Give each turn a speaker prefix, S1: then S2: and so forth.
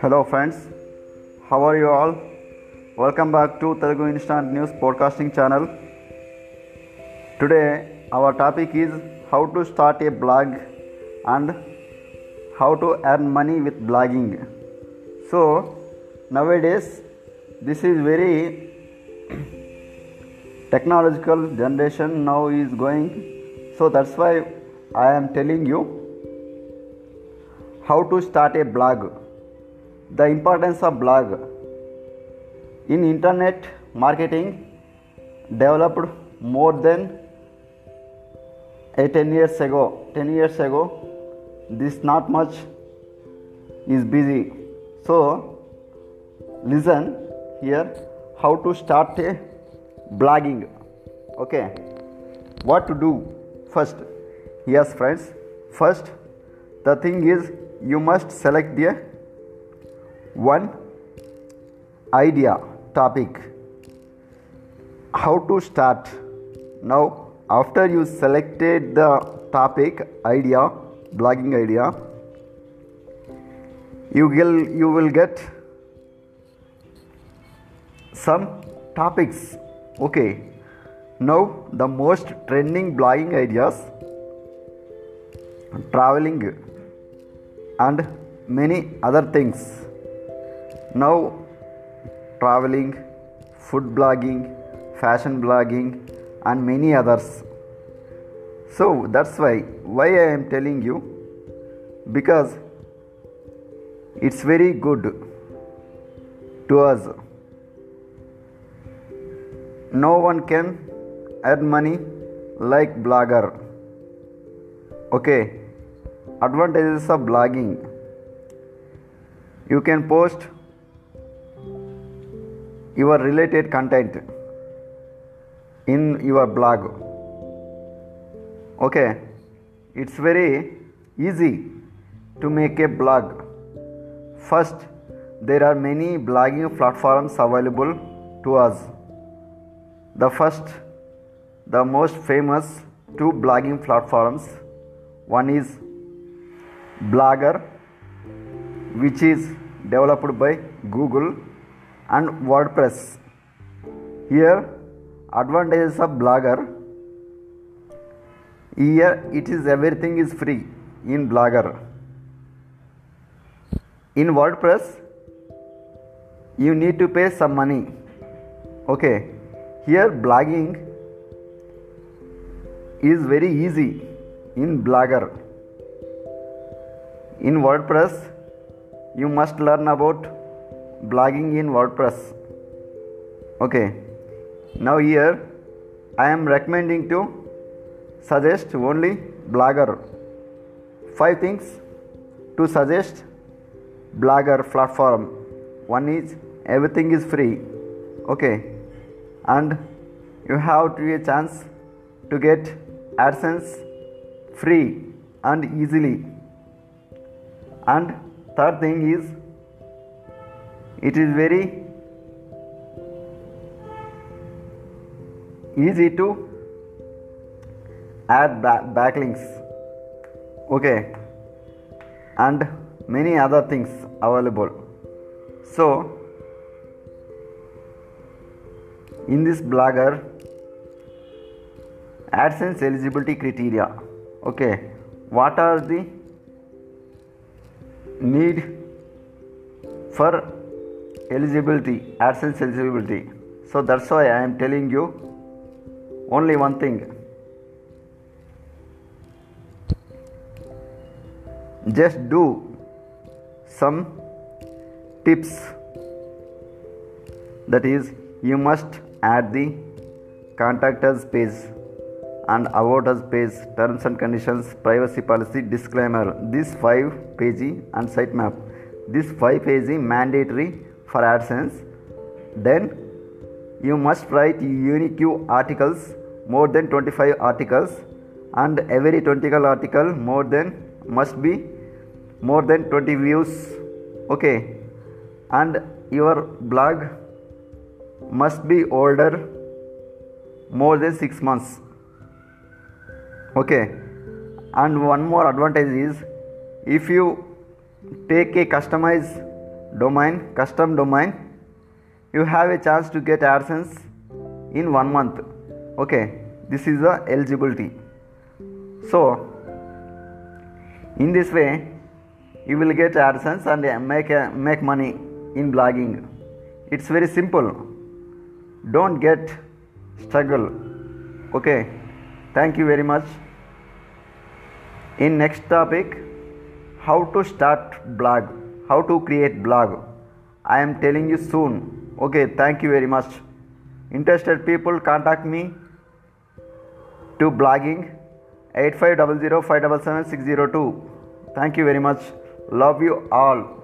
S1: Hello, friends. How are you all? Welcome back to Telugu Instant News podcasting channel. Today, our topic is how to start a blog and how to earn money with blogging. So, nowadays, this is very technological generation now is going. So, that's why I am telling you how to start a blog. The importance of blog. In internet marketing developed more than a 10 years ago 10 years ago this not much is busy. So listen here how to start a blogging. Okay. What to do? First yes friends. First the thing is you must select the one idea topic. How to start? Now after you selected the topic idea blogging idea you will you will get some topics. Okay. Now the most trending blogging ideas traveling and many other things. Now traveling food blogging fashion blogging and many others. So that's why why i am telling you because it's very good to us. No one can earn money like blogger. Okay advantages of blogging. You can post your related content in your blog. Okay? It's very easy to make a blog. First there are many blogging platforms available to us. The first the most famous two blogging platforms one is blogger which is developed by google and wordpress. Here advantages of blogger. Here it is everything is free in blogger. In wordpress you need to pay some money. Okay. Here blogging is very easy in blogger in wordpress you must learn about blogging in wordpress. Okay. Now here i am recommending to suggest only blogger. Five things to suggest blogger platform. One is everything is free. Okay. And you have to a chance to get adsense free and easily and third thing is it is very easy to add ba- backlinks. Okay. And many other things available. So in this blogger adsense eligibility criteria. Okay. What are the need for eligibility adsense eligibility. So that's why i am telling you only one thing. Just do some tips. That is you must add the contact us page and us page terms and conditions privacy policy disclaimer. This 5 page and sitemap this 5 page mandatory for adsense. Then you must write unique articles more than 25 articles and every 20 article more than must be more than 20 views. Okay. And your blog must be older more than 6 months okay. And one more advantage is if you take a customized domain custom domain you have a chance to get adsense in one month. Okay. This is the eligibility. So in this way you will get adsense and make a, make money in blogging. It's very simple. Don't get struggle. Okay thank you very much. In next topic how to start blog how to create blog. I am telling you soon. Okay thank you very much. Interested people contact me to blogging 8500 577 602 thank you very much. Love you all